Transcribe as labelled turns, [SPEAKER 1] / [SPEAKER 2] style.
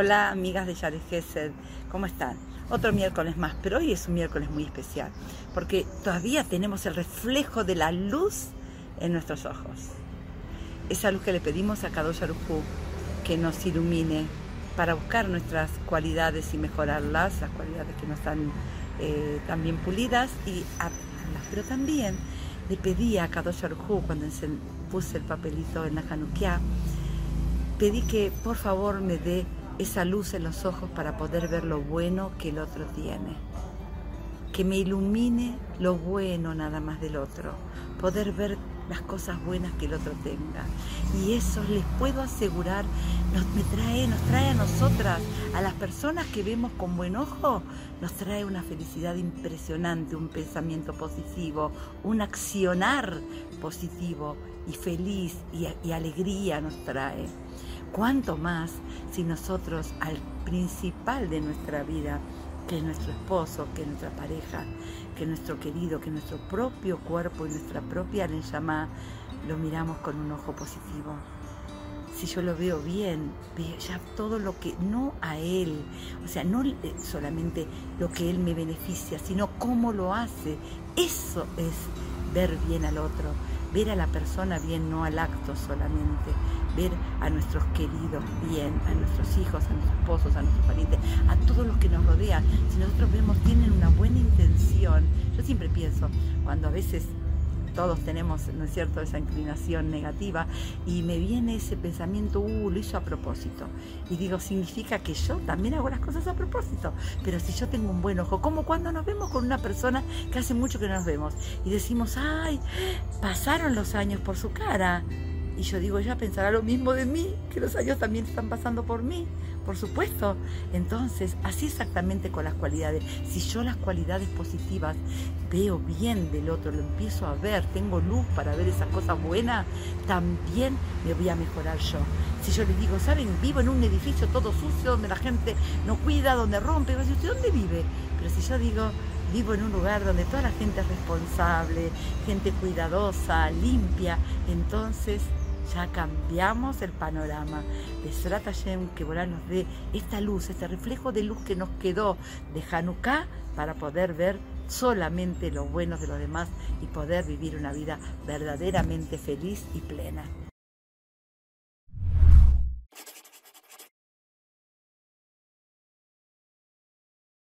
[SPEAKER 1] Hola amigas de Yared Gesed, ¿cómo están? Otro miércoles más, pero hoy es un miércoles muy especial, porque todavía tenemos el reflejo de la luz en nuestros ojos. Esa luz que le pedimos a Kadosh Arujú, que nos ilumine para buscar nuestras cualidades y mejorarlas, las cualidades que no están eh, tan bien pulidas, y pero también le pedí a Kadosh Arujú, cuando puse el papelito en la Hanukkah, pedí que por favor me dé esa luz en los ojos para poder ver lo bueno que el otro tiene. Que me ilumine lo bueno nada más del otro. Poder ver las cosas buenas que el otro tenga. Y eso les puedo asegurar, nos, trae, nos trae a nosotras, a las personas que vemos con buen ojo, nos trae una felicidad impresionante, un pensamiento positivo, un accionar positivo y feliz y alegría nos trae. ¿Cuánto más si nosotros al principal de nuestra vida, que es nuestro esposo, que es nuestra pareja, que es nuestro querido, que es nuestro propio cuerpo y nuestra propia llama, lo miramos con un ojo positivo? si yo lo veo bien, veo ya todo lo que, no a él, o sea, no solamente lo que él me beneficia, sino cómo lo hace. Eso es ver bien al otro, ver a la persona bien, no al acto solamente, ver a nuestros queridos bien, a nuestros hijos, a nuestros esposos, a nuestros parientes, a todos los que nos rodean. Si nosotros vemos tienen una buena intención, yo siempre pienso, cuando a veces todos tenemos, ¿no es cierto?, esa inclinación negativa y me viene ese pensamiento, uh, lo hizo a propósito. Y digo, significa que yo también hago las cosas a propósito. Pero si yo tengo un buen ojo, como cuando nos vemos con una persona que hace mucho que no nos vemos y decimos, ay, pasaron los años por su cara. Y yo digo, ella pensará lo mismo de mí, que los años también están pasando por mí, por supuesto. Entonces, así exactamente con las cualidades. Si yo las cualidades positivas veo bien del otro, lo empiezo a ver, tengo luz para ver esas cosas buenas, también me voy a mejorar yo. Si yo les digo, ¿saben? Vivo en un edificio todo sucio, donde la gente no cuida, donde rompe, ¿usted dónde vive? Pero si yo digo, vivo en un lugar donde toda la gente es responsable, gente cuidadosa, limpia, entonces ya cambiamos el panorama. Hashem que Borá nos dé esta luz, este reflejo de luz que nos quedó de Hanukkah para poder ver solamente lo bueno de los demás y poder vivir una vida verdaderamente feliz y plena.